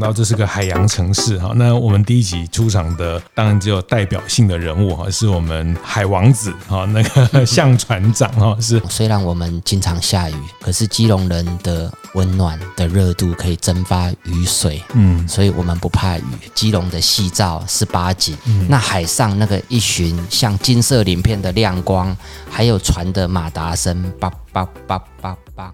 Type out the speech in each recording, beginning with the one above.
到这是个海洋城市哈，那我们第一集出场的当然只有代表性的人物哈，是我们海王子哈，那个向船长哈是。虽然我们经常下雨，可是基隆人的温暖的热度可以蒸发雨水，嗯，所以我们不怕雨。基隆的夕照是八景，嗯，那海上那个一群像金色鳞片的亮光，还有船的马达声，叭叭叭叭叭。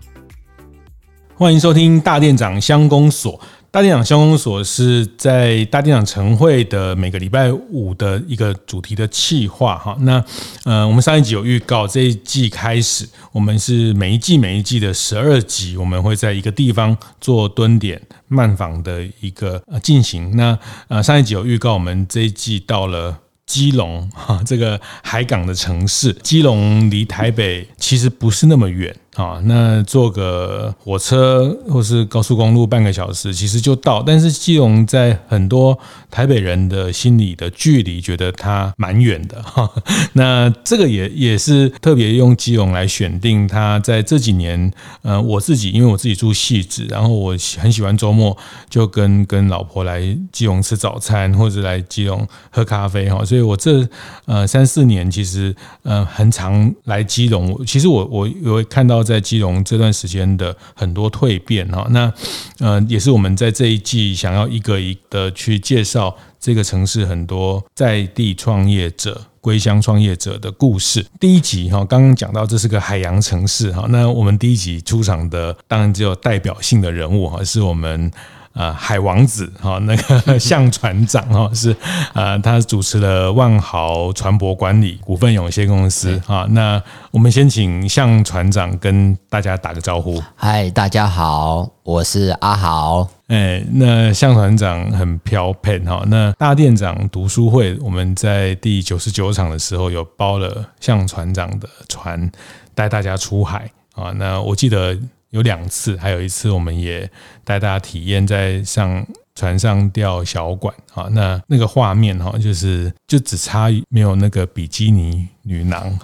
欢迎收听大店长乡公所。大店长乡公所是在大店长晨会的每个礼拜五的一个主题的企划哈。那呃，我们上一集有预告，这一季开始，我们是每一季每一季的十二集，我们会在一个地方做蹲点慢访的一个呃进行。那呃，上一集有预告，我们这一季到了基隆哈，这个海港的城市。基隆离台北其实不是那么远。啊，那坐个火车或是高速公路半个小时，其实就到。但是基隆在很多台北人的心里的距离，觉得它蛮远的哈。那这个也也是特别用基隆来选定它在这几年。呃，我自己因为我自己住汐止，然后我很喜欢周末就跟跟老婆来基隆吃早餐，或者来基隆喝咖啡哈。所以我这呃三四年其实呃很常来基隆。其实我我也会看到。在基隆这段时间的很多蜕变哈，那呃也是我们在这一季想要一个一个的去介绍这个城市很多在地创业者、归乡创业者的故事。第一集哈，刚刚讲到这是个海洋城市哈，那我们第一集出场的当然只有代表性的人物哈，是我们。啊，海王子哈，那个 向船长哈是啊，他主持了万豪船舶管理股份有限公司啊。那我们先请向船长跟大家打个招呼。嗨，大家好，我是阿豪。哎，那向船长很飘配哈。那大店长读书会，我们在第九十九场的时候有包了向船长的船，带大家出海啊。那我记得。有两次，还有一次，我们也带大家体验在上船上钓小管啊，那那个画面哈，就是就只差没有那个比基尼女郎，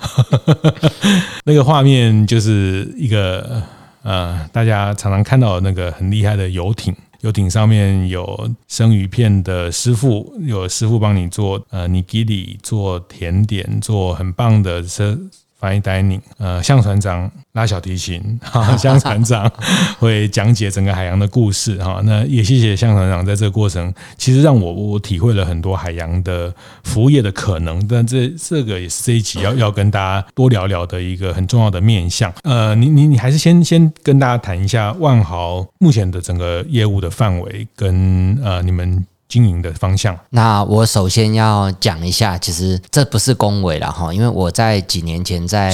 那个画面就是一个呃，大家常常看到的那个很厉害的游艇，游艇上面有生鱼片的师傅，有师傅帮你做呃尼基里做甜点，做很棒的生。Fine dining，呃，向船长拉小提琴，哈，向船长会讲解整个海洋的故事，哈，那也谢谢向船长在这个过程，其实让我我体会了很多海洋的服务业的可能，但这这个也是这一集要要跟大家多聊聊的一个很重要的面向，呃，你你你还是先先跟大家谈一下万豪目前的整个业务的范围跟呃你们。经营的方向。那我首先要讲一下，其实这不是恭维了哈，因为我在几年前在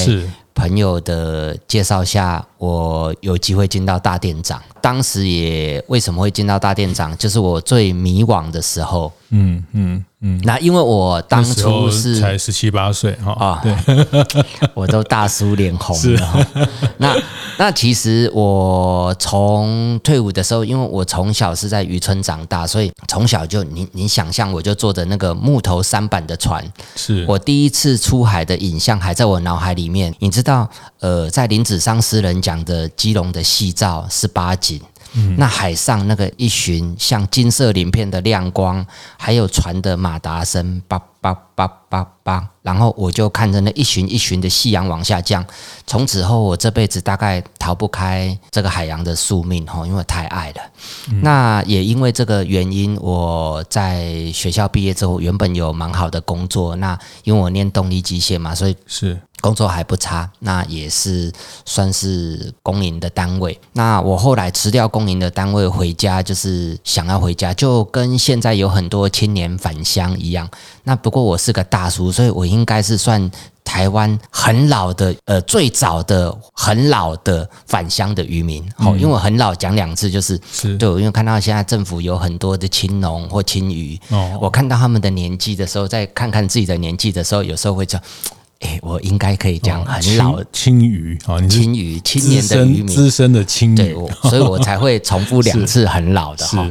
朋友的介绍下，我有机会进到大店长。当时也为什么会进到大店长，就是我最迷惘的时候。嗯嗯嗯。那因为我当初是才十七八岁哈啊，对，我都大叔脸红了。那那其实我从退伍的时候，因为我从小是在渔村长大，所以从小就你你想象，我就坐着那个木头三板的船。是我第一次出海的影像还在我脑海里面。你知道，呃，在林子桑诗人讲的基隆的夕照是八景。嗯、那海上那个一群像金色鳞片的亮光，还有船的马达声，叭叭叭叭叭，然后我就看着那一群一群的夕阳往下降。从此后，我这辈子大概逃不开这个海洋的宿命哈，因为太爱了。嗯、那也因为这个原因，我在学校毕业之后，原本有蛮好的工作。那因为我念动力机械嘛，所以是。工作还不差，那也是算是公营的单位。那我后来辞掉公营的单位回家，就是想要回家，就跟现在有很多青年返乡一样。那不过我是个大叔，所以我应该是算台湾很老的，呃，最早的很老的返乡的渔民。好，因为我很老讲两次，就是是对，因为看到现在政府有很多的青农或青渔，哦，我看到他们的年纪的时候，再看看自己的年纪的时候，有时候会这样。哎、欸，我应该可以讲很老青鱼啊，青鱼青年的渔民，资深的青鱼，对，所以我才会重复两 次很老的哈。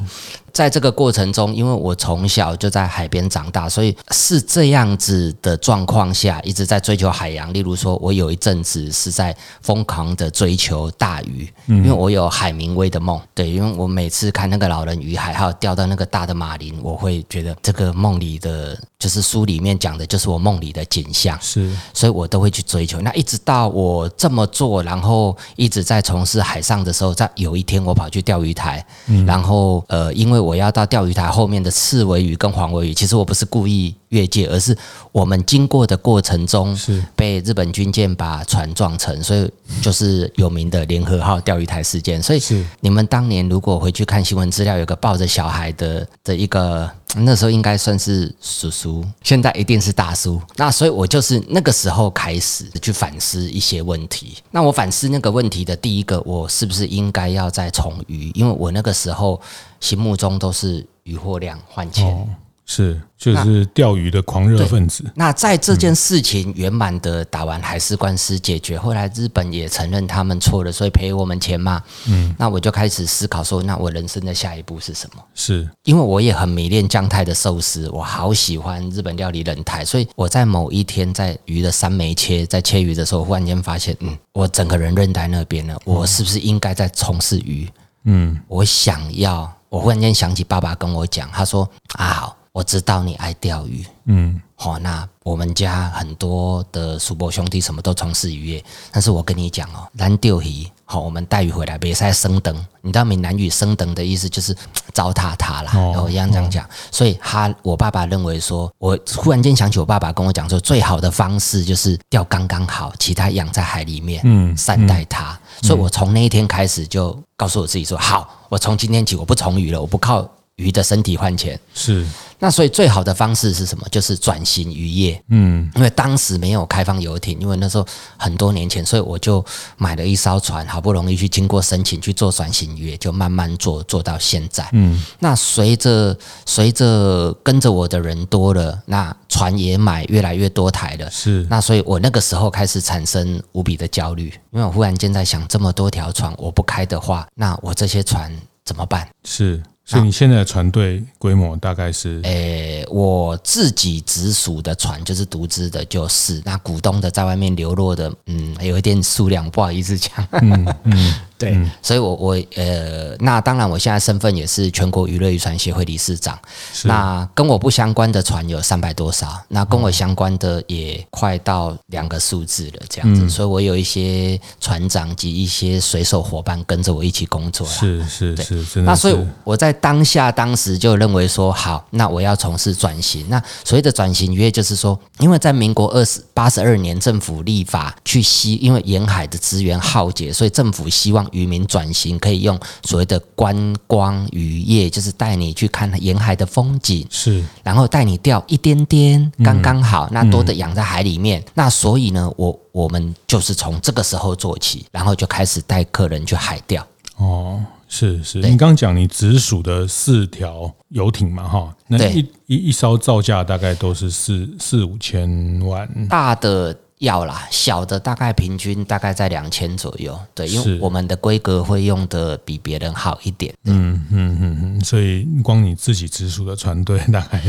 在这个过程中，因为我从小就在海边长大，所以是这样子的状况下一直在追求海洋。例如说，我有一阵子是在疯狂的追求大鱼，因为我有海明威的梦。对，因为我每次看那个老人与海，还有钓到那个大的马林，我会觉得这个梦里的，就是书里面讲的，就是我梦里的景象。是，所以我都会去追求。那一直到我这么做，然后一直在从事海上的时候，在有一天我跑去钓鱼台，然后呃，因为我要到钓鱼台后面的刺尾鱼跟黄尾鱼，其实我不是故意越界，而是我们经过的过程中是被日本军舰把船撞沉，所以就是有名的联合号钓鱼台事件。所以你们当年如果回去看新闻资料，有个抱着小孩的的一个，那时候应该算是叔叔，现在一定是大叔。那所以我就是那个时候开始去反思一些问题。那我反思那个问题的第一个，我是不是应该要再重渔？因为我那个时候。心目中都是渔获量换钱，哦，是就是钓鱼的狂热分子。那在这件事情圆满的打完海事官司解决，后来日本也承认他们错了，所以赔我们钱嘛。嗯，那我就开始思考说，那我人生的下一步是什么？是因为我也很迷恋酱太的寿司，我好喜欢日本料理冷台，所以我在某一天在鱼的三枚切在切鱼的时候，忽然间发现，嗯，我整个人扔在那边了，我是不是应该在从事鱼？嗯，我想要。我忽然间想起爸爸跟我讲，他说：“啊，好，我知道你爱钓鱼，嗯，好，那我们家很多的叔伯兄弟什么都从事渔业，但是我跟你讲哦，蓝钓鱼，好，我们带鱼回来别再生等，你知道闽南语生等的意思就是糟蹋它啦，然后一样这样讲，所以他我爸爸认为说，我忽然间想起我爸爸跟我讲说，最好的方式就是钓刚刚好，其他养在海里面，嗯，善待它。”所以，我从那一天开始就告诉我自己说：“好，我从今天起我不从鱼了，我不靠鱼的身体换钱。”是。那所以最好的方式是什么？就是转型渔业。嗯，因为当时没有开放游艇，因为那时候很多年前，所以我就买了一艘船，好不容易去经过申请去做转型渔业，就慢慢做做到现在。嗯，那随着随着跟着我的人多了，那船也买越来越多台了。是，那所以我那个时候开始产生无比的焦虑，因为我忽然间在想，这么多条船我不开的话，那我这些船怎么办？是。所以你现在的船队规模大概是？诶、欸，我自己直属的船就是独资的，就是那股东的在外面流落的，嗯，有一点数量，不好意思讲。嗯嗯。对，嗯、所以我，我我呃，那当然，我现在身份也是全国娱乐渔船协会理事长。是那跟我不相关的船有三百多艘，那跟我相关的也快到两个数字了，这样子。嗯、所以我有一些船长及一些水手伙伴跟着我一起工作。是是是，真的是。那所以我在当下当时就认为说，好，那我要从事转型。那所谓的转型，约就是说，因为在民国二十八十二年，政府立法去吸，因为沿海的资源耗竭，所以政府希望。渔民转型可以用所谓的观光渔业，就是带你去看沿海的风景，是，然后带你钓一点点，刚刚好，那多的养在海里面。那所以呢，我我们就是从这个时候做起，然后就开始带客人去海钓。哦，是是，你刚刚讲你直属的四条游艇嘛，哈，那一一一艘造价大概都是四四五千万，大的。要啦，小的大概平均大概在两千左右，对，因为我们的规格会用的比别人好一点。嗯嗯嗯嗯，所以光你自己直属的团队，大概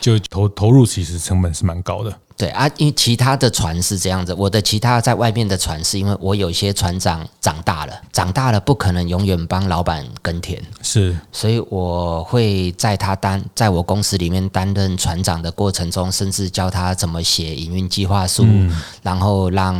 就投投入，其实成本是蛮高的。对啊，因为其他的船是这样子，我的其他在外面的船是因为我有些船长长大了，长大了不可能永远帮老板耕田，是，所以我会在他担在我公司里面担任船长的过程中，甚至教他怎么写营运计划书，嗯、然后让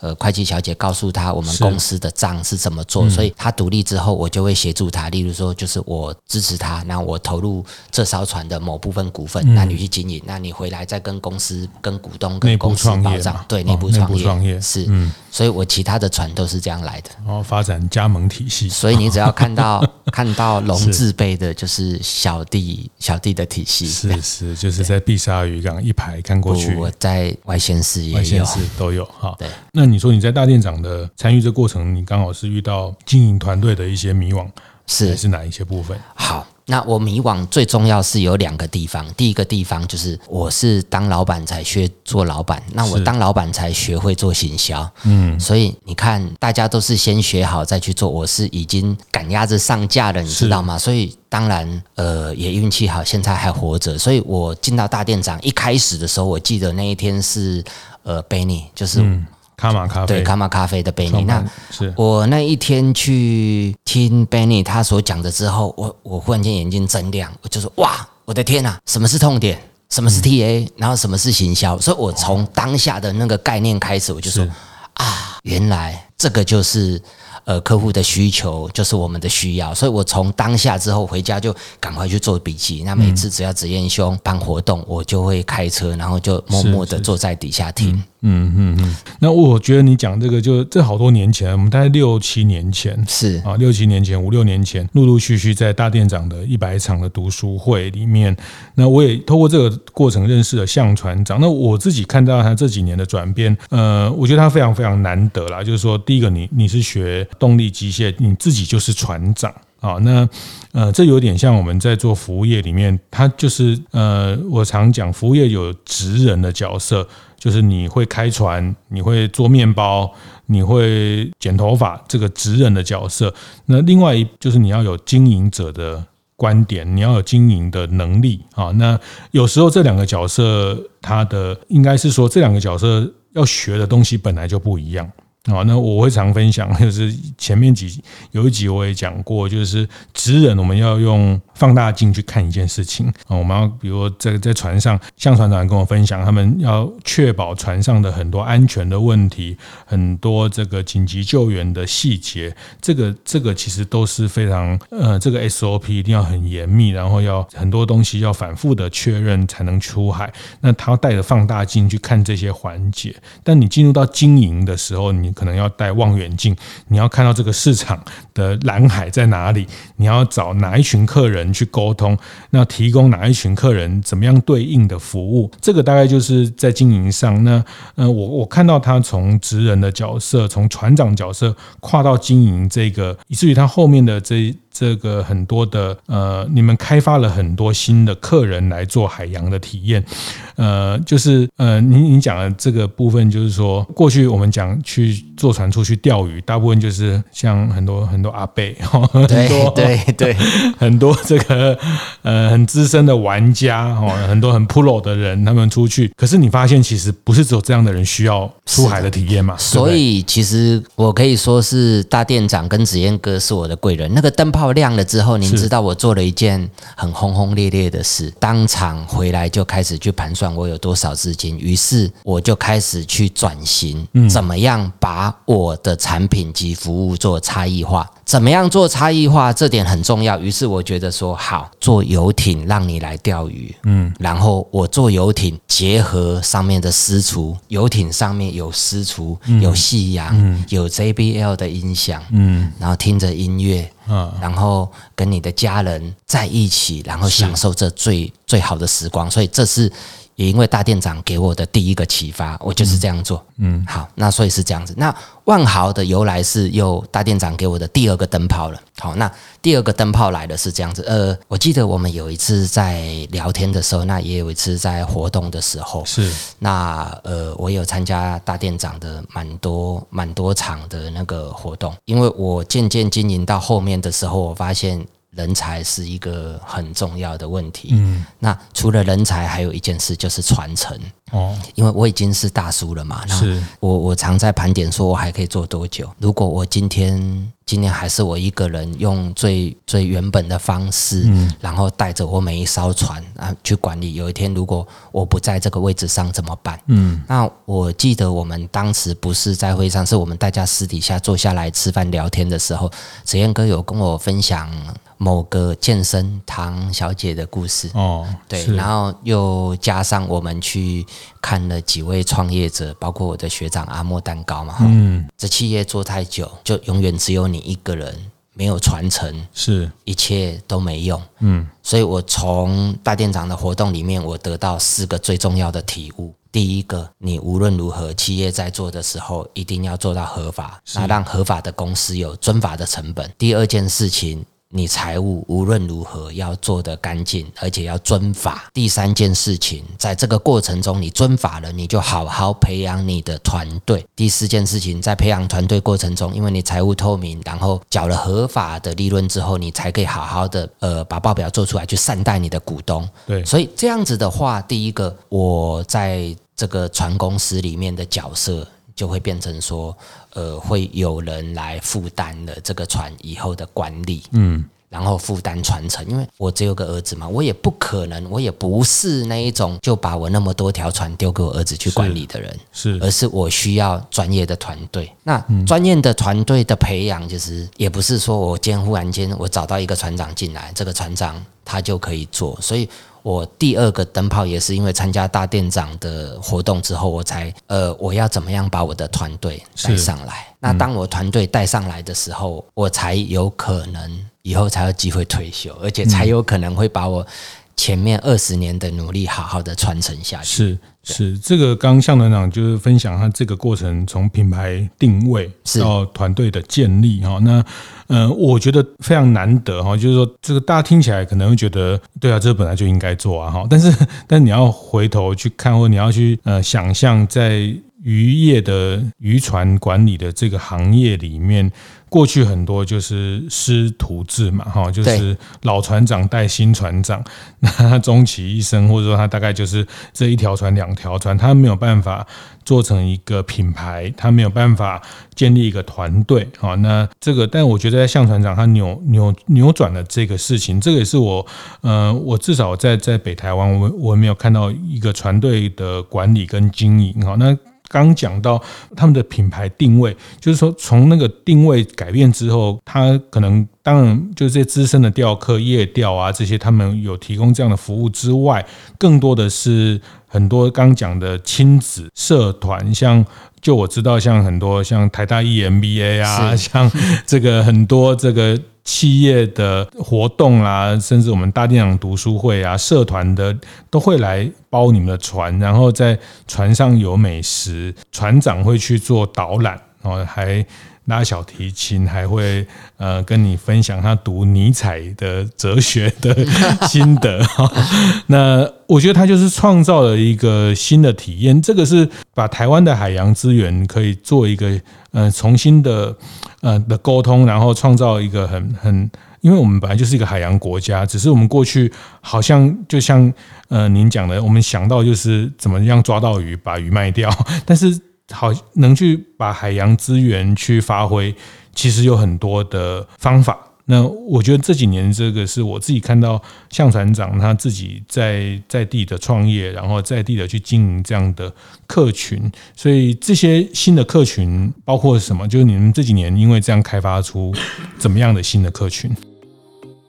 呃会计小姐告诉他我们公司的账是怎么做，嗯、所以他独立之后，我就会协助他，例如说就是我支持他，那我投入这艘船的某部分股份，那你去经营，那你回来再跟公司跟股东跟公司保障，对内部创业是，嗯，所以我其他的船都是这样来的。然后发展加盟体系，所以你只要看到 看到龙字辈的，就是小弟小弟的体系，是是，就是在碧沙渔港一排看过去，我在外县市也有，外县市都有哈。对，那你说你在大店长的参与这过程，你刚好是遇到经营团队的一些迷惘，是是哪一些部分？好。那我迷惘最重要是有两个地方，第一个地方就是我是当老板才学做老板，那我当老板才学会做行销。嗯，所以你看，大家都是先学好再去做，我是已经赶鸭子上架了，你知道吗？所以当然，呃，也运气好，现在还活着。所以我进到大店长一开始的时候，我记得那一天是呃，Benny，就是。嗯卡玛咖啡对卡玛咖啡的 Benny，那是我那一天去听 Benny 他所讲的之后，我我忽然间眼睛睁亮，我就说哇，我的天呐，什么是痛点？什么是 TA？、嗯、然后什么是行销？所以我从当下的那个概念开始，我就说啊，原来这个就是。呃，客户的需求就是我们的需要，所以我从当下之后回家就赶快去做笔记。那每次只要子燕兄办活动，我就会开车，然后就默默的坐在底下听。嗯嗯嗯嗯。那我觉得你讲这个就，就这好多年前，我们大概六七年前是啊，六七年前五六年前，陆陆续续在大店长的一百场的读书会里面，那我也透过这个过程认识了向船长。那我自己看到他这几年的转变，呃，我觉得他非常非常难得啦。就是说，第一个你，你你是学。动力机械，你自己就是船长啊？那呃，这有点像我们在做服务业里面，他就是呃，我常讲服务业有职人的角色，就是你会开船，你会做面包，你会剪头发，这个职人的角色。那另外一就是你要有经营者的观点，你要有经营的能力啊。那有时候这两个角色，他的应该是说这两个角色要学的东西本来就不一样。好，那我会常分享，就是前面几有一集我也讲过，就是职人我们要用放大镜去看一件事情。啊，我们要比如在在船上，向船长跟我分享，他们要确保船上的很多安全的问题，很多这个紧急救援的细节，这个这个其实都是非常呃，这个 SOP 一定要很严密，然后要很多东西要反复的确认才能出海。那他带着放大镜去看这些环节，但你进入到经营的时候，你可能要戴望远镜，你要看到这个市场的蓝海在哪里，你要找哪一群客人去沟通，那提供哪一群客人怎么样对应的服务，这个大概就是在经营上。那呃，我我看到他从职人的角色，从船长角色跨到经营这个，以至于他后面的这。这个很多的呃，你们开发了很多新的客人来做海洋的体验，呃，就是呃，你你讲的这个部分，就是说过去我们讲去坐船出去钓鱼，大部分就是像很多很多阿贝，很多对对对，很多这个呃很资深的玩家哦，很多很 pro 的人，他们出去，可是你发现其实不是只有这样的人需要出海的体验嘛？所以其实我可以说是大店长跟子燕哥是我的贵人，那个灯泡。亮了之后，您知道我做了一件很轰轰烈烈的事，当场回来就开始去盘算我有多少资金，于是我就开始去转型，怎么样把我的产品及服务做差异化。怎么样做差异化？这点很重要。于是我觉得说，好，做游艇让你来钓鱼，嗯，然后我做游艇结合上面的私厨，游艇上面有私厨，有夕阳，有 JBL 的音响，嗯，然后听着音乐，嗯，然后跟你的家人在一起，然后享受这最最好的时光。所以这是。也因为大店长给我的第一个启发，我就是这样做。嗯，好，那所以是这样子。那万豪的由来是又大店长给我的第二个灯泡了。好，那第二个灯泡来的是这样子。呃，我记得我们有一次在聊天的时候，那也有一次在活动的时候，是那呃，我有参加大店长的蛮多蛮多场的那个活动，因为我渐渐经营到后面的时候，我发现。人才是一个很重要的问题。嗯，那除了人才，还有一件事就是传承。哦，因为我已经是大叔了嘛。那。我我常在盘点，说我还可以做多久？如果我今天今天还是我一个人用最最原本的方式，嗯，然后带着我每一艘船啊去管理。有一天如果我不在这个位置上怎么办？嗯，那我记得我们当时不是在会上，是我们大家私底下坐下来吃饭聊天的时候，子燕哥有跟我分享。某个健身唐小姐的故事哦，对，然后又加上我们去看了几位创业者，包括我的学长阿莫蛋糕嘛，嗯，这企业做太久，就永远只有你一个人，没有传承，是。一切都没用，嗯，所以我从大店长的活动里面，我得到四个最重要的体悟：第一个，你无论如何，企业在做的时候，一定要做到合法，那让合法的公司有遵法的成本；第二件事情。你财务无论如何要做得干净，而且要遵法。第三件事情，在这个过程中，你遵法了，你就好好培养你的团队。第四件事情，在培养团队过程中，因为你财务透明，然后缴了合法的利润之后，你才可以好好的呃把报表做出来，去善待你的股东。对，所以这样子的话，第一个我在这个船公司里面的角色就会变成说。呃，会有人来负担了这个船以后的管理，嗯，然后负担传承，因为我只有个儿子嘛，我也不可能，我也不是那一种就把我那么多条船丢给我儿子去管理的人，是，是而是我需要专业的团队。那专业的团队的培养，就是也不是说我今天忽然间我找到一个船长进来，这个船长他就可以做，所以。我第二个灯泡也是因为参加大店长的活动之后，我才呃，我要怎么样把我的团队带上来？嗯、那当我团队带上来的时候，我才有可能以后才有机会退休，而且才有可能会把我前面二十年的努力好好的传承下去。是是，这个刚向团长就是分享他这个过程，从品牌定位到团队的建立哈，那。嗯，我觉得非常难得哈，就是说这个大家听起来可能会觉得，对啊，这本来就应该做啊哈，但是 但是你要回头去看，或你要去呃想象，在渔业的渔船管理的这个行业里面。过去很多就是师徒制嘛，哈，就是老船长带新船长，那他终其一生，或者说他大概就是这一条船、两条船，他没有办法做成一个品牌，他没有办法建立一个团队，好，那这个，但我觉得在向船长他扭扭扭转了这个事情，这个也是我，呃，我至少在在北台湾，我我没有看到一个船队的管理跟经营，好，那。刚讲到他们的品牌定位，就是说从那个定位改变之后，他可能当然就是这些资深的雕刻、夜钓啊这些，他们有提供这样的服务之外，更多的是很多刚讲的亲子社团，像就我知道，像很多像台大 EMBA 啊，像这个很多这个。企业的活动啊，甚至我们大店长读书会啊，社团的都会来包你们的船，然后在船上有美食，船长会去做导览，然后还拉小提琴，还会呃跟你分享他读尼采的哲学的心得。那我觉得他就是创造了一个新的体验，这个是把台湾的海洋资源可以做一个呃重新的。呃的沟通，然后创造一个很很，因为我们本来就是一个海洋国家，只是我们过去好像就像呃您讲的，我们想到就是怎么样抓到鱼，把鱼卖掉，但是好能去把海洋资源去发挥，其实有很多的方法。那我觉得这几年这个是我自己看到向船长他自己在在地的创业，然后在地的去经营这样的客群，所以这些新的客群包括什么？就是你们这几年因为这样开发出怎么样的新的客群？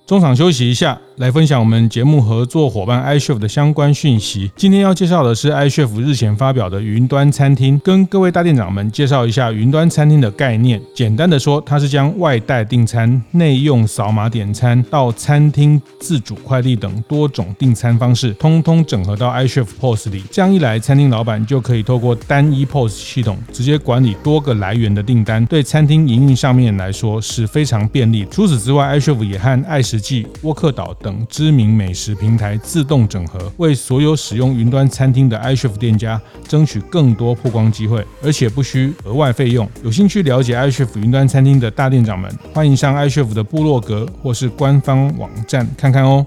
中场休息一下，来分享我们节目合作伙伴 iChef 的相关讯息。今天要介绍的是 iChef 日前发表的云端餐厅，跟各位大店长们介绍一下云端餐厅的概念。简单的说，它是将外带订餐、内用扫码点餐到餐厅自主快递等多种订餐方式，通通整合到 iChef POS 里。这样一来，餐厅老板就可以透过单一 POS 系统，直接管理多个来源的订单，对餐厅营运上面来说是非常便利。除此之外，iChef 也和爱食记、沃克岛等知名美食平台自动整合，为所有使用云端餐厅的 iChef 店家争取更多曝光机会，而且不需额外费用。有兴趣了解 iChef 云端餐厅的大店长们，欢迎上 iChef 的部落格或是官方网站看看哦。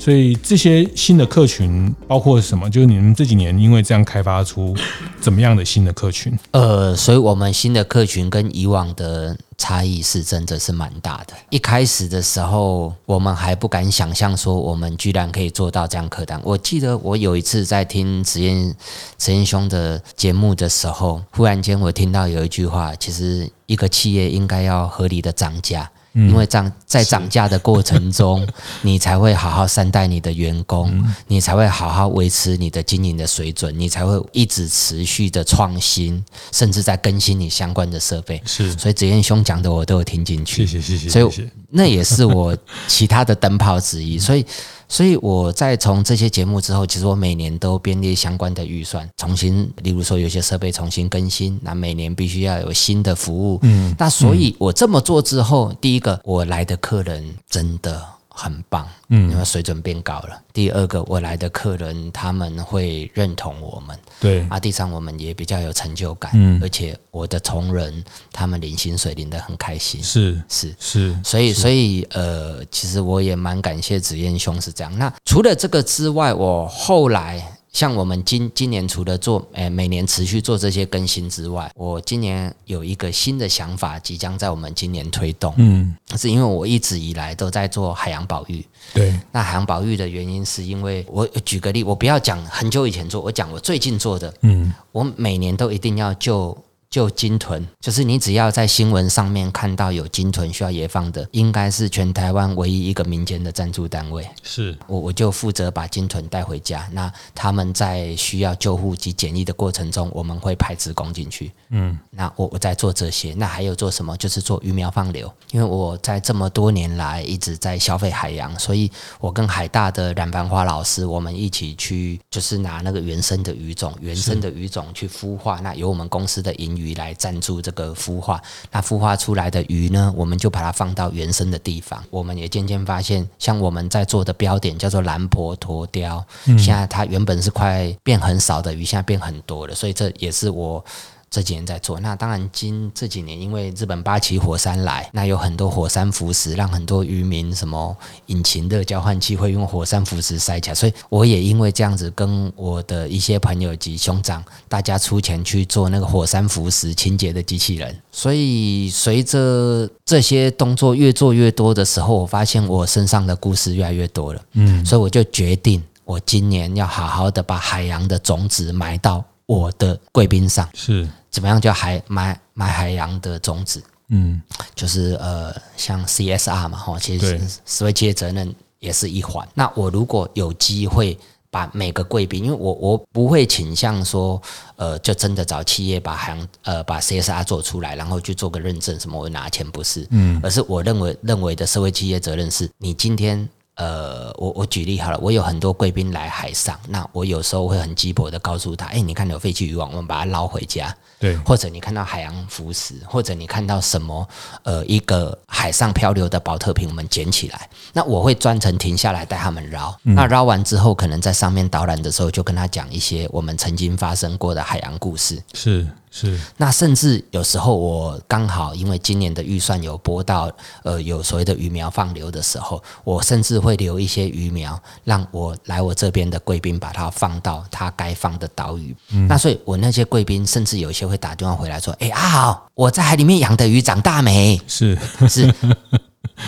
所以这些新的客群包括什么？就是你们这几年因为这样开发出怎么样的新的客群？呃，所以我们新的客群跟以往的差异是真的是蛮大的。一开始的时候，我们还不敢想象说我们居然可以做到这样客单。我记得我有一次在听实验实验兄的节目的时候，忽然间我听到有一句话，其实一个企业应该要合理的涨价。因为涨在涨价的过程中，你才会好好善待你的员工，你才会好好维持你的经营的水准，你才会一直持续的创新，甚至在更新你相关的设备。是，所以子燕兄讲的我都有听进去。谢谢谢谢。所以那也是我其他的灯泡之一。所以所以我在从这些节目之后，其实我每年都编列相关的预算，重新，例如说有些设备重新更新，那每年必须要有新的服务。嗯，那所以我这么做之后，第一个我来的客人真的。很棒，嗯，因为水准变高了。第二个，我来的客人他们会认同我们，对，啊，第三，我们也比较有成就感，嗯，而且我的同仁他们领薪水领得很开心，是是是，所以所以呃，其实我也蛮感谢子燕兄是这样。那除了这个之外，我后来。像我们今今年除了做，诶，每年持续做这些更新之外，我今年有一个新的想法，即将在我们今年推动。嗯，是因为我一直以来都在做海洋保育。对，那海洋保育的原因是因为我举个例，我不要讲很久以前做，我讲我最近做的。嗯，我每年都一定要救。就鲸豚，就是你只要在新闻上面看到有鲸豚需要野放的，应该是全台湾唯一一个民间的赞助单位。是我，我就负责把鲸豚带回家。那他们在需要救护及检疫的过程中，我们会派职工进去。嗯，那我我在做这些。那还有做什么？就是做鱼苗放流。因为我在这么多年来一直在消费海洋，所以我跟海大的冉繁华老师，我们一起去，就是拿那个原生的鱼种、原生的鱼种去孵化。那由我们公司的营鱼来赞助这个孵化，那孵化出来的鱼呢，我们就把它放到原生的地方。我们也渐渐发现，像我们在做的标点叫做蓝婆陀雕，现在它原本是快变很少的鱼，现在变很多了，所以这也是我。这几年在做，那当然今这几年因为日本八旗火山来，那有很多火山浮石，让很多渔民什么引擎的交换器会用火山浮石塞起来，所以我也因为这样子跟我的一些朋友及兄长，大家出钱去做那个火山浮石清洁的机器人。所以随着这些动作越做越多的时候，我发现我身上的故事越来越多了，嗯，所以我就决定，我今年要好好的把海洋的种子埋到我的贵宾上，是。怎么样叫海买买海洋的种子？嗯，就是呃，像 CSR 嘛，哈，其实社会企业责任也是一环。那我如果有机会把每个贵宾，因为我我不会倾向说，呃，就真的找企业把海洋呃把 CSR 做出来，然后去做个认证什么，我拿钱不是，嗯，而是我认为认为的社会企业责任是你今天。呃，我我举例好了，我有很多贵宾来海上，那我有时候会很鸡婆的告诉他，哎，你看有废弃渔网，我们把它捞回家。对，或者你看到海洋浮石，或者你看到什么，呃，一个海上漂流的宝特瓶，我们捡起来，那我会专程停下来带他们捞。嗯、那捞完之后，可能在上面导览的时候，就跟他讲一些我们曾经发生过的海洋故事。是。是，那甚至有时候我刚好因为今年的预算有拨到，呃，有所谓的鱼苗放流的时候，我甚至会留一些鱼苗，让我来我这边的贵宾把它放到它该放的岛屿。嗯、那所以，我那些贵宾甚至有一些会打电话回来说：“哎、欸，阿豪，我在海里面养的鱼长大没？”是是。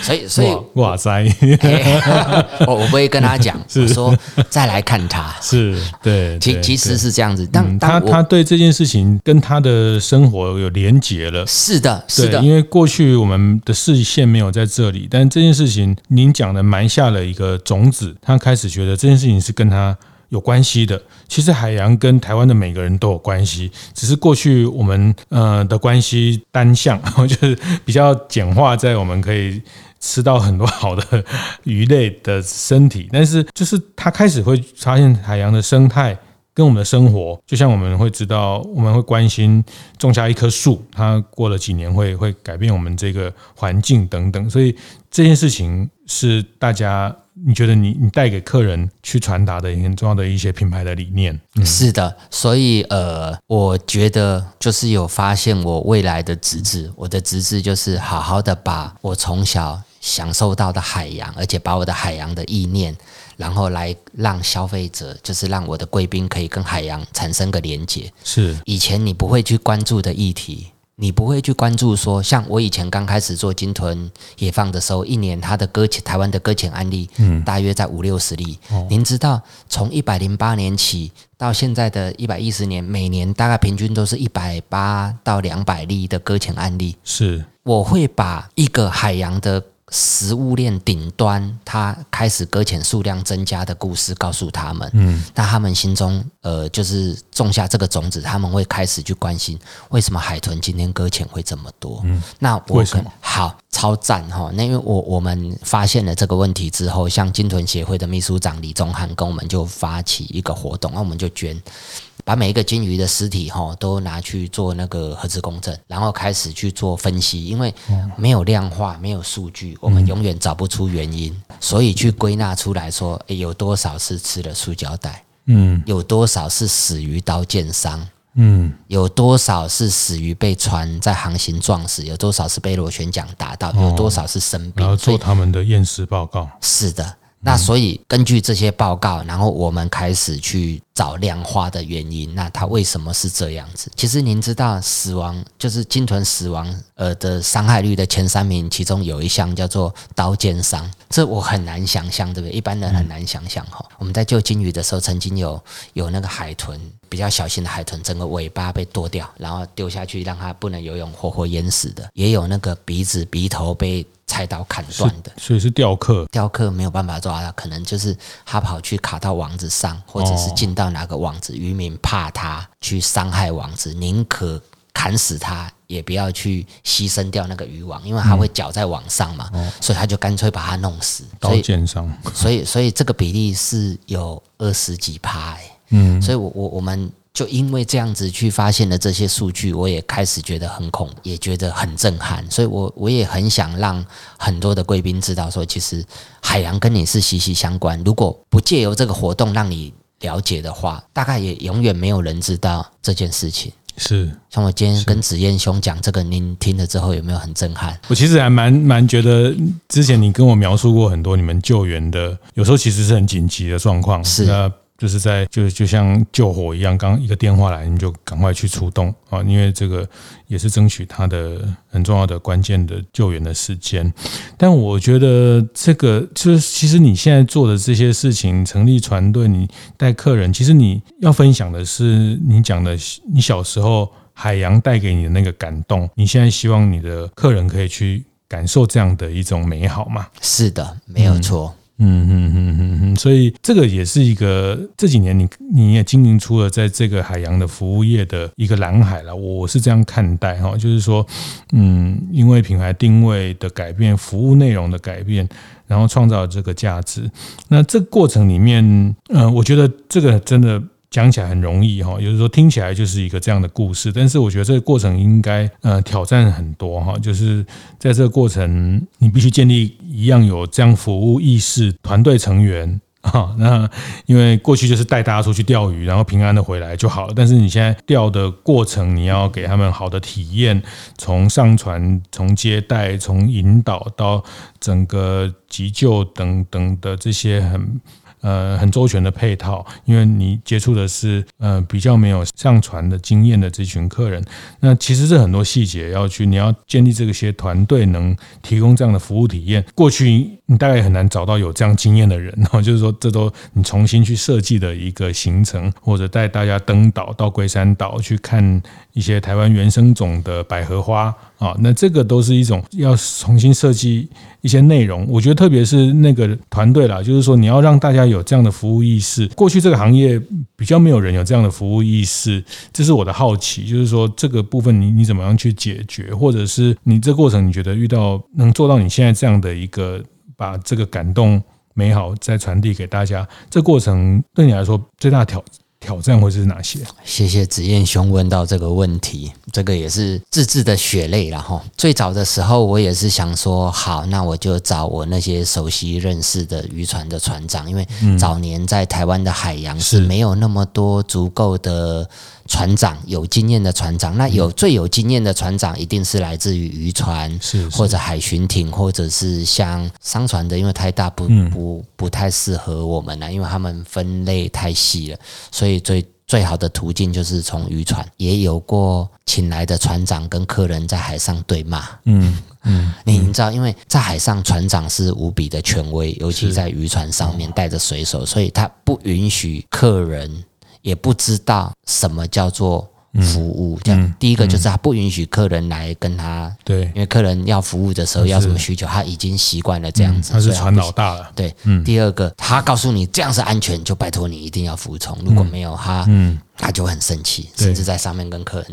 所以，所以哇塞，我我不会跟他讲，是说再来看他，是对，其其实是这样子。但他他对这件事情跟他的生活有连结了，是的，是的。因为过去我们的视线没有在这里，但这件事情您讲的埋下了一个种子，他开始觉得这件事情是跟他。有关系的，其实海洋跟台湾的每个人都有关系，只是过去我们呃的关系单向，就是比较简化，在我们可以吃到很多好的鱼类的身体，但是就是他开始会发现海洋的生态跟我们的生活，就像我们会知道，我们会关心种下一棵树，它过了几年会会改变我们这个环境等等，所以这件事情是大家。你觉得你你带给客人去传达的很重要的一些品牌的理念，嗯、是的，所以呃，我觉得就是有发现我未来的职责，我的职责就是好好的把我从小享受到的海洋，而且把我的海洋的意念，然后来让消费者，就是让我的贵宾可以跟海洋产生个连接，是。以前你不会去关注的议题。你不会去关注说，像我以前刚开始做金屯野放的时候，一年它的搁浅，台湾的搁浅案例，嗯，大约在五六十例。哦、您知道，从一百零八年起到现在的一百一十年，每年大概平均都是一百八到两百例的搁浅案例。是，我会把一个海洋的。食物链顶端，它开始搁浅数量增加的故事，告诉他们，嗯，那他们心中，呃，就是种下这个种子，他们会开始去关心，为什么海豚今天搁浅会这么多？嗯，那我为什么好？超赞哈！那因为我我们发现了这个问题之后，像鲸豚协会的秘书长李宗翰跟我们就发起一个活动，那我们就捐，把每一个鲸鱼的尸体哈都拿去做那个核磁共振，然后开始去做分析，因为没有量化，没有数据，我们永远找不出原因，所以去归纳出来说，诶，有多少是吃了塑胶袋，嗯，有多少是死于刀剑伤。嗯，有多少是死于被船在航行撞死？有多少是被螺旋桨打到？有多少是生病？然后做他们的验尸报告。是的。那所以根据这些报告，然后我们开始去找量化的原因。那它为什么是这样子？其实您知道，死亡就是鲸豚死亡呃的伤害率的前三名，其中有一项叫做刀剑伤，这我很难想象，对不对？一般人很难想象哈。我们在救鲸鱼的时候，曾经有有那个海豚比较小型的海豚，整个尾巴被剁掉，然后丢下去让它不能游泳，活活淹死的，也有那个鼻子鼻头被。菜刀砍断的，所以是雕刻。雕刻没有办法抓到，可能就是他跑去卡到网子上，或者是进到哪个网子，渔民怕他去伤害网子，宁可砍死他，也不要去牺牲掉那个渔网，因为他会绞在网上嘛，所以他就干脆把他弄死。刀剑伤，所以所以这个比例是有二十几趴哎，嗯，所以我我我们。就因为这样子去发现了这些数据，我也开始觉得很恐，也觉得很震撼，所以我我也很想让很多的贵宾知道，说其实海洋跟你是息息相关。如果不借由这个活动让你了解的话，大概也永远没有人知道这件事情。是，像我今天跟子燕兄讲这个，您听了之后有没有很震撼？我其实还蛮蛮觉得，之前你跟我描述过很多你们救援的，有时候其实是很紧急的状况。是。就是在就就像救火一样，刚一个电话来，你就赶快去出动啊！因为这个也是争取他的很重要的关键的救援的时间。但我觉得这个就是，其实你现在做的这些事情，成立船队，你带客人，其实你要分享的是你讲的你小时候海洋带给你的那个感动。你现在希望你的客人可以去感受这样的一种美好吗？是的，没有错。嗯嗯嗯嗯嗯，所以这个也是一个这几年你你也经营出了在这个海洋的服务业的一个蓝海了，我是这样看待哈，就是说，嗯，因为品牌定位的改变，服务内容的改变，然后创造这个价值，那这个过程里面，嗯，我觉得这个真的。讲起来很容易哈，有时候听起来就是一个这样的故事，但是我觉得这个过程应该呃挑战很多哈，就是在这个过程你必须建立一样有这样服务意识团队成员啊，那因为过去就是带大家出去钓鱼，然后平安的回来就好了，但是你现在钓的过程你要给他们好的体验，从上船、从接待、从引导到整个急救等等的这些很。呃，很周全的配套，因为你接触的是呃比较没有上船的经验的这群客人，那其实这很多细节要去，你要建立这个些团队能提供这样的服务体验。过去你大概也很难找到有这样经验的人，然 后就是说，这都你重新去设计的一个行程，或者带大家登岛到龟山岛去看一些台湾原生种的百合花啊，那这个都是一种要重新设计。一些内容，我觉得特别是那个团队啦，就是说你要让大家有这样的服务意识。过去这个行业比较没有人有这样的服务意识，这是我的好奇，就是说这个部分你你怎么样去解决，或者是你这过程你觉得遇到能做到你现在这样的一个把这个感动美好再传递给大家，这过程对你来说最大的挑挑战会是哪些？谢谢子燕兄问到这个问题，这个也是自制的血泪了哈。最早的时候，我也是想说，好，那我就找我那些熟悉认识的渔船的船长，因为早年在台湾的海洋是没有那么多足够的。船长有经验的船长，那有最有经验的船长，一定是来自于渔船，是或者海巡艇，或者是像商船的，因为太大不不不太适合我们了，因为他们分类太细了，所以最最好的途径就是从渔船。也有过请来的船长跟客人在海上对骂，嗯 嗯，你知道，因为在海上船长是无比的权威，尤其在渔船上面带着水手，所以他不允许客人。也不知道什么叫做服务，这样。第一个就是他不允许客人来跟他，对，因为客人要服务的时候要什么需求，他已经习惯了这样子，他是船老大了，对，第二个他告诉你这样是安全，就拜托你一定要服从，如果没有他，嗯。他就很生气，甚至在上面跟客人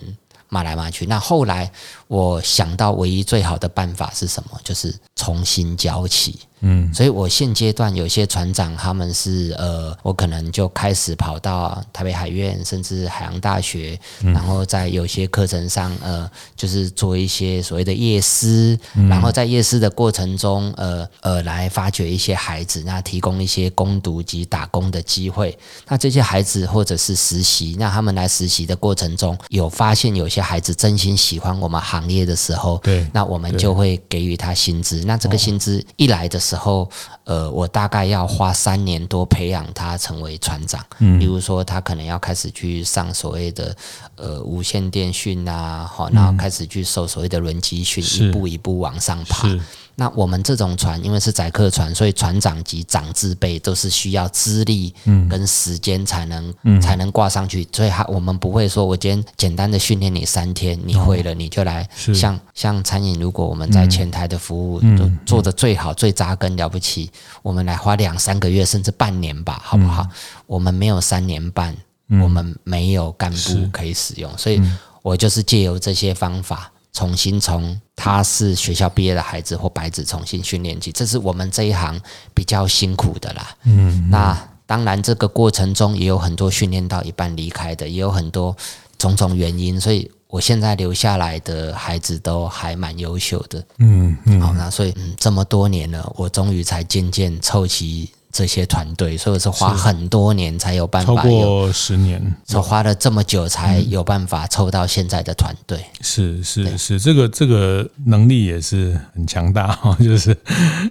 骂来骂去。那后来我想到，唯一最好的办法是什么？就是重新教起。嗯，所以我现阶段有些船长，他们是呃，我可能就开始跑到台北海院，甚至海洋大学，然后在有些课程上，呃，就是做一些所谓的夜师，然后在夜师的过程中，呃呃，来发掘一些孩子，那提供一些攻读及打工的机会。那这些孩子或者是实习，那他们来实习的过程中，有发现有些孩子真心喜欢我们行业的时候，对，那我们就会给予他薪资。那这个薪资一来的时候，呃，我大概要花三年多培养他成为船长。嗯，比如说他可能要开始去上所谓的呃无线电训啊，好，然后开始去受所谓的轮机训，一步一步往上爬。那我们这种船，因为是载客船，所以船长及长字辈都是需要资历跟时间才能、嗯、才能挂上去。所以，我们不会说，我今天简单的训练你三天，你会了，你就来。像像餐饮，如果我们在前台的服务都做得最好、最扎根了不起，我们来花两三个月甚至半年吧，好不好？我们没有三年半，我们没有干部可以使用，所以我就是借由这些方法。重新从他是学校毕业的孩子或白纸重新训练起，这是我们这一行比较辛苦的啦。嗯，那当然这个过程中也有很多训练到一半离开的，也有很多种种原因，所以我现在留下来的孩子都还蛮优秀的。嗯嗯，好，那所以嗯这么多年了，我终于才渐渐凑齐。这些团队，所以我是花很多年才有办法，超过十年，我花了这么久才有办法凑到现在的团队。是是是，这个这个能力也是很强大哈，就是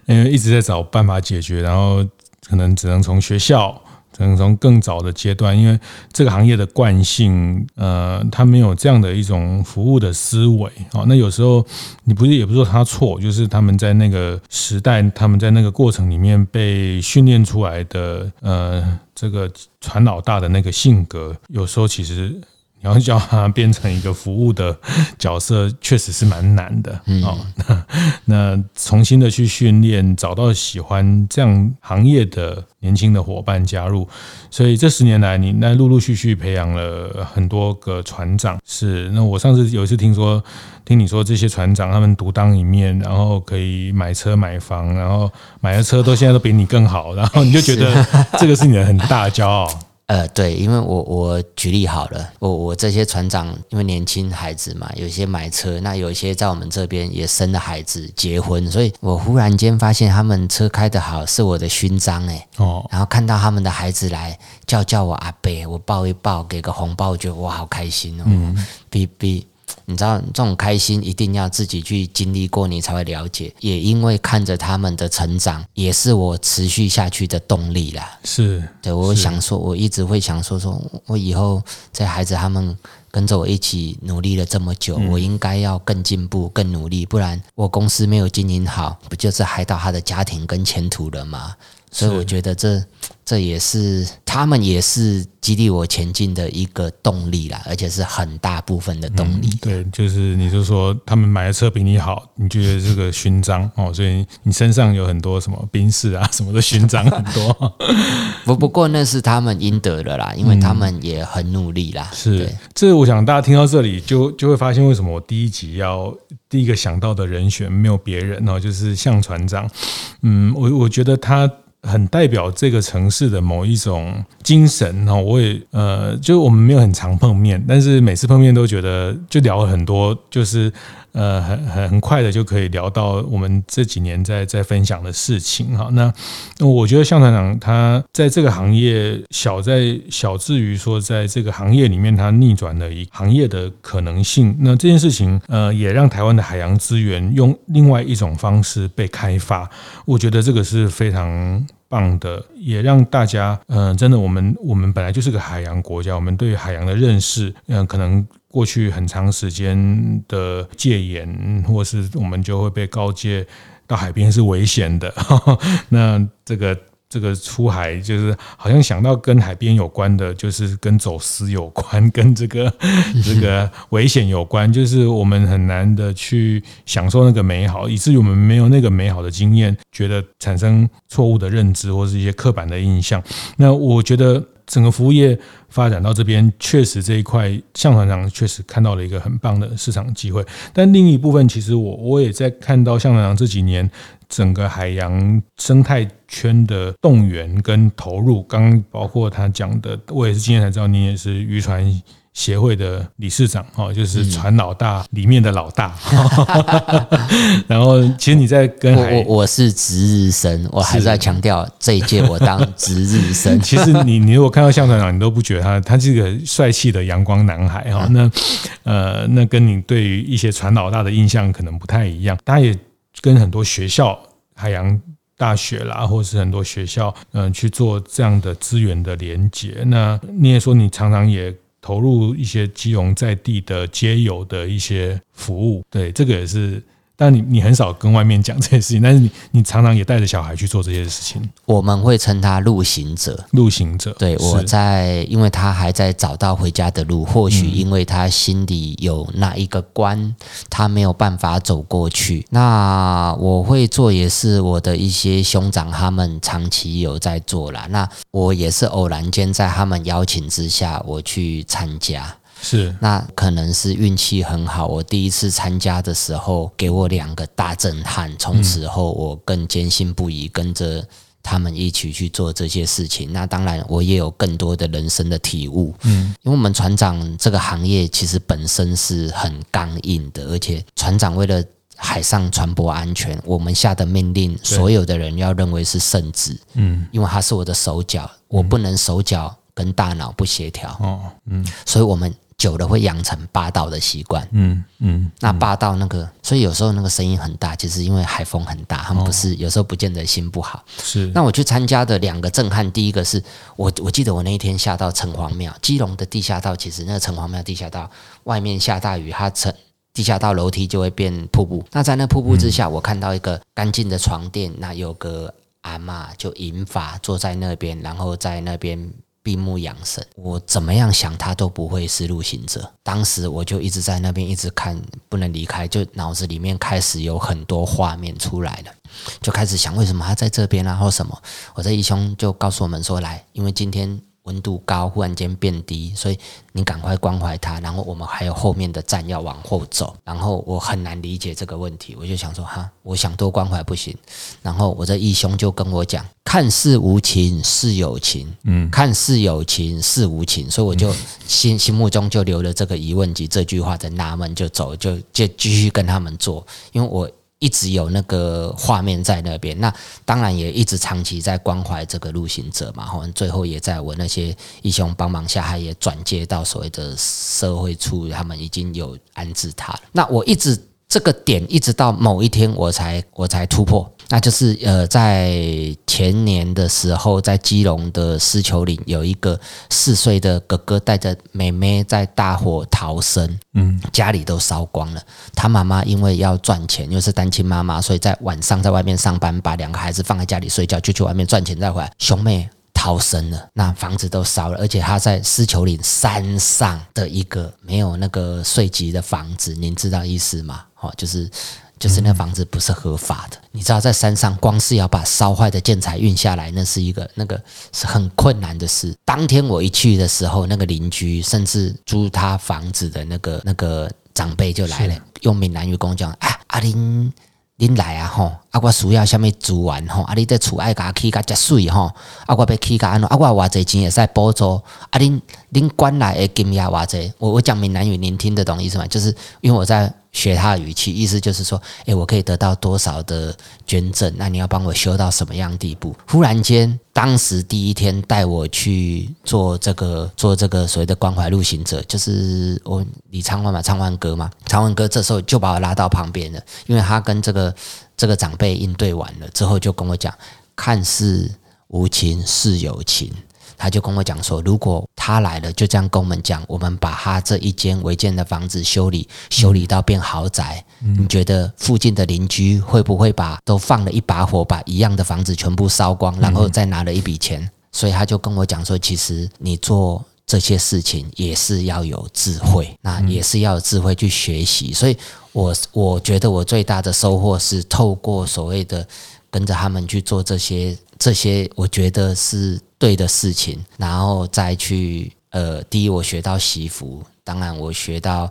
因为一直在找办法解决，然后可能只能从学校。可能从更早的阶段，因为这个行业的惯性，呃，他没有这样的一种服务的思维啊。那有时候你不是也不是说他错，就是他们在那个时代，他们在那个过程里面被训练出来的，呃，这个船老大的那个性格，有时候其实。你要叫他变成一个服务的角色，确实是蛮难的哦。那那重新的去训练，找到喜欢这样行业的年轻的伙伴加入，所以这十年来，你那陆陆续续培养了很多个船长。是，那我上次有一次听说，听你说这些船长他们独当一面，然后可以买车买房，然后买的车都现在都比你更好，然后你就觉得这个是你的很大的骄傲。呃，对，因为我我举例好了，我我这些船长，因为年轻孩子嘛，有些买车，那有一些在我们这边也生了孩子，结婚，所以我忽然间发现他们车开得好，是我的勋章哎。哦。然后看到他们的孩子来叫叫我阿伯，我抱一抱，给个红包，我觉得哇，好开心哦。嗯。比比。你知道这种开心一定要自己去经历过，你才会了解。也因为看着他们的成长，也是我持续下去的动力啦。是，对，我想说，我一直会想说，说我以后在孩子他们跟着我一起努力了这么久，我应该要更进步、更努力，不然我公司没有经营好，不就是害到他的家庭跟前途了吗？所以我觉得这这也是他们也是激励我前进的一个动力啦，而且是很大部分的动力。嗯、对，就是你就说他们买的车比你好，你觉得这个勋章哦，所以你身上有很多什么兵士啊什么的勋章很多。不不过那是他们应得的啦，因为他们也很努力啦。嗯、是，这我想大家听到这里就就会发现为什么我第一集要第一个想到的人选没有别人哦，就是向船长。嗯，我我觉得他。很代表这个城市的某一种精神哈，我也呃，就我们没有很常碰面，但是每次碰面都觉得就聊了很多，就是。呃，很很很快的就可以聊到我们这几年在在分享的事情哈。那我觉得向团长他在这个行业小在小至于说在这个行业里面他逆转了一行业的可能性。那这件事情呃也让台湾的海洋资源用另外一种方式被开发。我觉得这个是非常棒的，也让大家嗯、真的我们我们本来就是个海洋国家，我们对海洋的认识嗯、可能。过去很长时间的戒严，或是我们就会被告诫到海边是危险的。那这个这个出海，就是好像想到跟海边有关的，就是跟走私有关，跟这个 这个危险有关，就是我们很难的去享受那个美好，以至于我们没有那个美好的经验，觉得产生错误的认知或是一些刻板的印象。那我觉得。整个服务业发展到这边，确实这一块向团长确实看到了一个很棒的市场机会。但另一部分，其实我我也在看到向团长这几年整个海洋生态圈的动员跟投入。刚刚包括他讲的，我也是今天才知道，你也是渔船。协会的理事长哦，就是船老大里面的老大。嗯、然后，其实你在跟我我，我是值日生，我还在强调这一届我当值日生。其实你你如果看到向船长，你都不觉得他他是个帅气的阳光男孩哈。那呃，那跟你对于一些船老大的印象可能不太一样。他也跟很多学校、海洋大学啦，或是很多学校嗯、呃、去做这样的资源的连接。那你也说你常常也。投入一些基隆在地的街友的一些服务，对，这个也是。但你你很少跟外面讲这些事情，但是你你常常也带着小孩去做这些事情。我们会称他路行者，路行者。对，我在，因为他还在找到回家的路，或许因为他心里有那一个关，他没有办法走过去。那我会做，也是我的一些兄长他们长期有在做啦。那我也是偶然间在他们邀请之下，我去参加。是，那可能是运气很好。我第一次参加的时候，给我两个大震撼。从此后，我更坚信不疑，跟着他们一起去做这些事情。那当然，我也有更多的人生的体悟。嗯，因为我们船长这个行业其实本身是很刚硬的，而且船长为了海上船舶安全，我们下的命令，所有的人要认为是圣旨。嗯，因为他是我的手脚，我不能手脚跟大脑不协调。哦，嗯，所以我们。久了会养成霸道的习惯，嗯嗯，那霸道那个，所以有时候那个声音很大，就是因为海风很大，他们不是有时候不见得心不好。是，那我去参加的两个震撼，第一个是我我记得我那一天下到城隍庙，基隆的地下道，其实那个城隍庙地下道外面下大雨，它城地下道楼梯就会变瀑布。那在那瀑布之下，我看到一个干净的床垫，那有个阿嬷就银发坐在那边，然后在那边。闭目养神，我怎么样想他都不会是路行者。当时我就一直在那边一直看，不能离开，就脑子里面开始有很多画面出来了，就开始想为什么他在这边啊，或什么。我这一兄就告诉我们说，来，因为今天。温度高，忽然间变低，所以你赶快关怀他。然后我们还有后面的站要往后走，然后我很难理解这个问题，我就想说哈，我想多关怀不行。然后我这义兄就跟我讲：看似无情是有情，嗯，看似有情是无情。所以我就心 心目中就留了这个疑问及这句话在纳闷，就走，就就继续跟他们做，因为我。一直有那个画面在那边，那当然也一直长期在关怀这个路行者嘛，后最后也在我那些义兄帮忙下，他也转接到所谓的社会处，他们已经有安置他了。那我一直这个点，一直到某一天我才我才突破。那就是呃，在前年的时候，在基隆的狮球岭有一个四岁的哥哥带着妹妹在大火逃生，嗯，家里都烧光了。他妈妈因为要赚钱，又是单亲妈妈，所以在晚上在外面上班，把两个孩子放在家里睡觉，就去外面赚钱再回来。兄妹逃生了，那房子都烧了，而且他在狮球岭山上的一个没有那个税籍的房子，您知道意思吗？哦，就是。就是那房子不是合法的，你知道，在山上光是要把烧坏的建材运下来，那是一个那个是很困难的事。当天我一去的时候，那个邻居甚至租他房子的那个那个长辈就来了，用闽南语跟我讲：“啊，阿林，您来啊吼！啊，我需要什么资源吼？啊，你在厝爱甲起甲遮水吼！啊，我要起甲安怎？啊，我偌济钱会使补助？啊，恁恁管来的金额偌济？我我讲闽南语，您听得懂意思吗？就是因为我在学他的语气，意思就是说，诶，我可以得到多少的捐赠？那你要帮我修到什么样地步？忽然间，当时第一天带我去做这个做这个所谓的关怀路行者，就是我李昌万嘛，昌万哥嘛，昌万哥这时候就把我拉到旁边了，因为他跟这个。这个长辈应对完了之后，就跟我讲：“看似无情是有情。”他就跟我讲说：“如果他来了，就这样跟我们讲，我们把他这一间违建的房子修理修理到变豪宅，你觉得附近的邻居会不会把都放了一把火，把一样的房子全部烧光，然后再拿了一笔钱？”所以他就跟我讲说：“其实你做。”这些事情也是要有智慧，那也是要有智慧去学习。所以我，我我觉得我最大的收获是透过所谓的跟着他们去做这些这些我觉得是对的事情，然后再去呃，第一我学到习福，当然我学到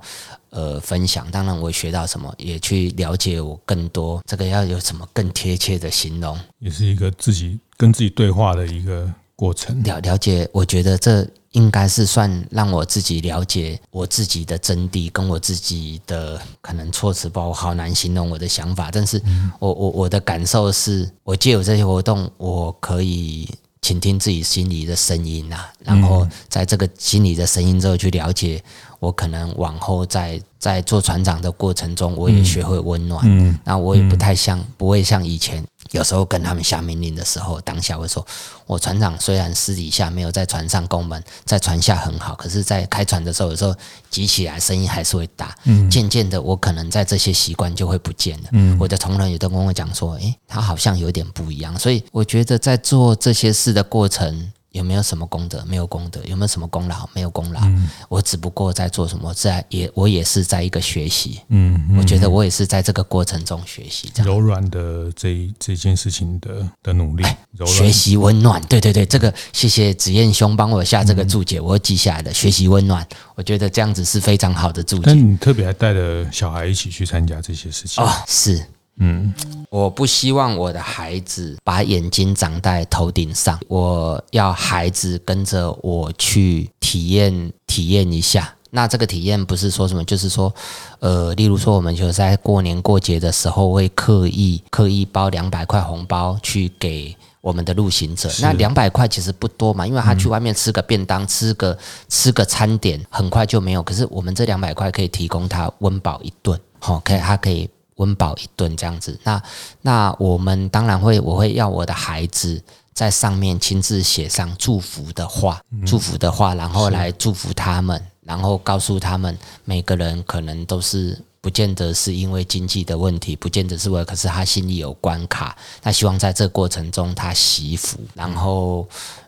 呃分享，当然我学到什么，也去了解我更多。这个要有什么更贴切的形容？也是一个自己跟自己对话的一个过程。了了解，我觉得这。应该是算让我自己了解我自己的真谛，跟我自己的可能措辞包，我好难形容我的想法。但是我我我的感受是，我借由这些活动，我可以倾听自己心里的声音啊，然后在这个心里的声音之后去了解，我可能往后在在做船长的过程中，我也学会温暖。嗯，那我也不太像，不会像以前。有时候跟他们下命令的时候，当下会说：“我船长虽然私底下没有在船上攻门，在船下很好，可是，在开船的时候，有时候急起来声音还是会大。嗯，渐渐的，我可能在这些习惯就会不见了。嗯，我的同仁也都跟我讲说：“诶，他好像有点不一样。”所以，我觉得在做这些事的过程。有没有什么功德？没有功德。有没有什么功劳？没有功劳。嗯、我只不过在做什么，在也我也是在一个学习。嗯，嗯，我觉得我也是在这个过程中学习。柔软的这这件事情的的努力，哎、学习温暖。对对对，这个谢谢子燕兄帮我下这个注解，嗯、我记下来的。学习温暖，我觉得这样子是非常好的注解。但你特别还带着小孩一起去参加这些事情哦，是。嗯，我不希望我的孩子把眼睛长在头顶上，我要孩子跟着我去体验体验一下。那这个体验不是说什么，就是说，呃，例如说，我们就在过年过节的时候会刻意刻意包两百块红包去给我们的路行者。那两百块其实不多嘛，因为他去外面吃个便当，吃个吃个餐点，很快就没有。可是我们这两百块可以提供他温饱一顿，好，可以他可以。温饱一顿这样子，那那我们当然会，我会要我的孩子在上面亲自写上祝福的话，祝福的话，然后来祝福他们，然后告诉他们，每个人可能都是不见得是因为经济的问题，不见得是为，可是他心里有关卡，他希望在这过程中他惜福，然后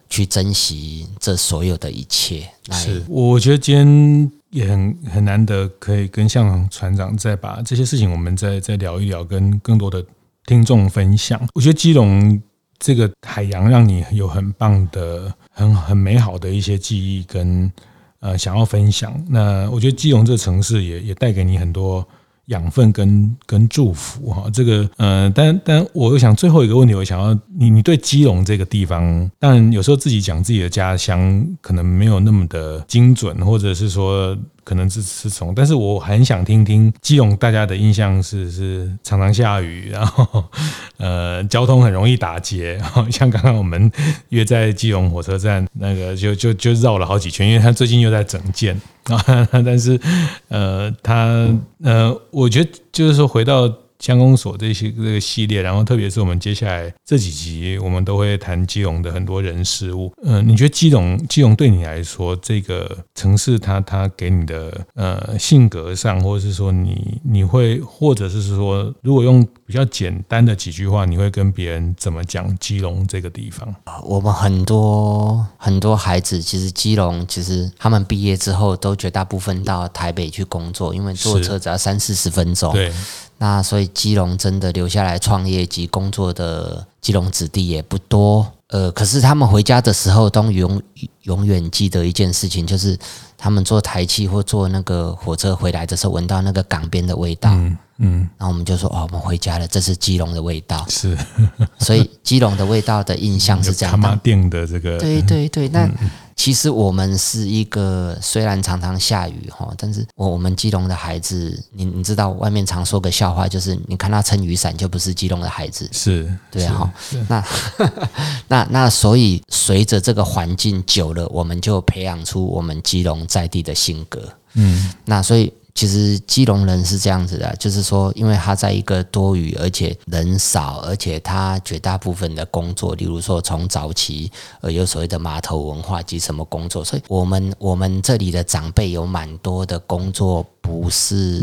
去珍惜这所有的一切。是，我觉得今天。也很很难得，可以跟向船长再把这些事情，我们再再聊一聊，跟更多的听众分享。我觉得基隆这个海洋，让你有很棒的、很很美好的一些记忆，跟呃想要分享。那我觉得基隆这城市也也带给你很多。养分跟跟祝福哈，这个呃，但但我又想最后一个问题，我想要你你对基隆这个地方，但有时候自己讲自己的家乡，可能没有那么的精准，或者是说。可能是是从，但是我很想听听基隆大家的印象是是常常下雨，然后呃交通很容易打结，像刚刚我们约在基隆火车站那个就就就绕了好几圈，因为他最近又在整建啊，但是呃他呃我觉得就是说回到。乡公所这些这个系列，然后特别是我们接下来这几集，我们都会谈基隆的很多人事物。嗯，你觉得基隆基隆对你来说，这个城市它它给你的呃性格上，或者是说你你会，或者是说，如果用比较简单的几句话，你会跟别人怎么讲基隆这个地方？我们很多很多孩子，其实基隆其实他们毕业之后都绝大部分到台北去工作，因为坐车只要三四十分钟。对。那所以基隆真的留下来创业及工作的基隆子弟也不多，呃，可是他们回家的时候都永永远记得一件事情，就是他们坐台汽或坐那个火车回来的时候，闻到那个港边的味道，嗯，嗯，然后我们就说哦，我们回家了，这是基隆的味道，是，所以基隆的味道的印象是这样的，他妈定的这个，对对对，那。嗯其实我们是一个虽然常常下雨哈，但是我我们基隆的孩子，你你知道外面常说个笑话，就是你看他撑雨伞就不是基隆的孩子，是对哈。那 那那所以随着这个环境久了，我们就培养出我们基隆在地的性格，嗯，那所以。其实基隆人是这样子的，就是说，因为他在一个多雨，而且人少，而且他绝大部分的工作，例如说从早期呃有所谓的码头文化及什么工作，所以我们我们这里的长辈有蛮多的工作。不是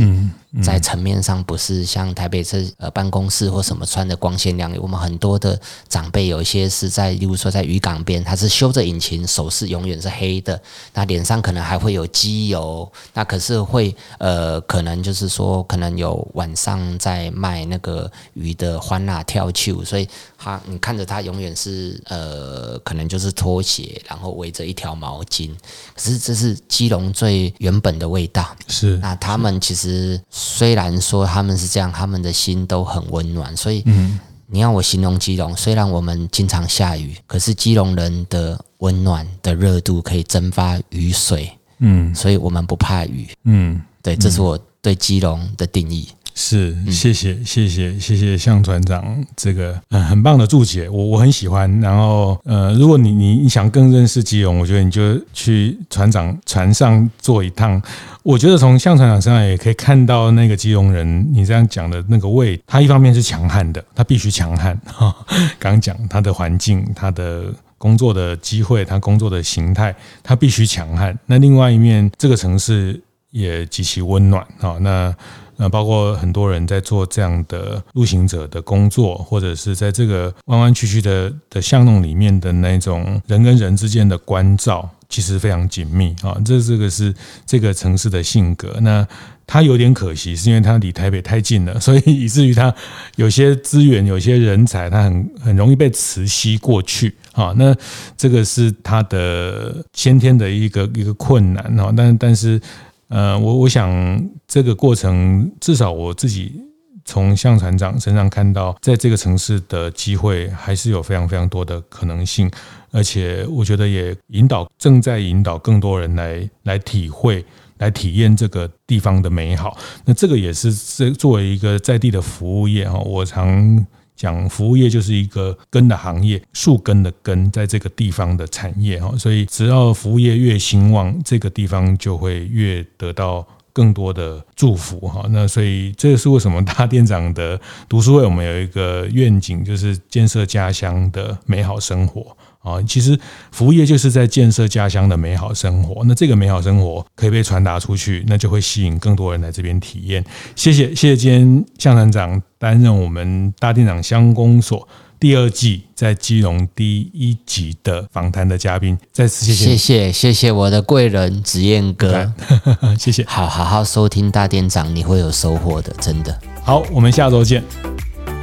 在层面上不是像台北这呃办公室或什么穿的光鲜亮丽。我们很多的长辈有一些是在，例如说在渔港边，他是修着引擎，手是永远是黑的，那脸上可能还会有机油，那可是会呃可能就是说可能有晚上在卖那个鱼的欢辣跳球，所以他你看着他永远是呃可能就是拖鞋，然后围着一条毛巾，可是这是基隆最原本的味道。是，那他们其实虽然说他们是这样，他们的心都很温暖。所以，嗯，你要我形容基隆，虽然我们经常下雨，可是基隆人的温暖的热度可以蒸发雨水。嗯，所以我们不怕雨。嗯，对，这是我对基隆的定义。是，谢谢，谢谢，谢谢向船长这个嗯很棒的注解，我我很喜欢。然后呃，如果你你你想更认识基隆，我觉得你就去船长船上坐一趟。我觉得从向船长身上也可以看到那个基隆人，你这样讲的那个味，他一方面是强悍的，他必须强悍哈。刚讲他的环境，他的工作的机会，他工作的形态，他必须强悍。那另外一面，这个城市也极其温暖哈。那那包括很多人在做这样的路行者的工作，或者是在这个弯弯曲曲的的巷弄里面的那种人跟人之间的关照，其实非常紧密啊。这这个是这个城市的性格。那它有点可惜，是因为它离台北太近了，所以以至于它有些资源、有些人才，它很很容易被磁吸过去啊。那这个是它的先天的一个一个困难啊。但但是。呃，我我想这个过程，至少我自己从向船长身上看到，在这个城市的机会还是有非常非常多的可能性，而且我觉得也引导正在引导更多人来来体会、来体验这个地方的美好。那这个也是这作为一个在地的服务业哈，我常。讲服务业就是一个根的行业，树根的根，在这个地方的产业哈，所以只要服务业越兴旺，这个地方就会越得到更多的祝福哈。那所以这是为什么大店长的读书会，我们有一个愿景，就是建设家乡的美好生活。啊，其实服务业就是在建设家乡的美好生活。那这个美好生活可以被传达出去，那就会吸引更多人来这边体验。谢谢，谢谢今天向团长担任我们大店长乡公所第二季在基隆第一集的访谈的嘉宾。再次谢谢，谢谢，谢谢我的贵人子燕哥，谢谢。好好好收听大店长，你会有收获的，真的。好，我们下周见。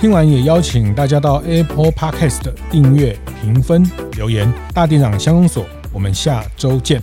听完也邀请大家到 Apple Podcast 订阅、评分、留言。大店长乡公所，我们下周见。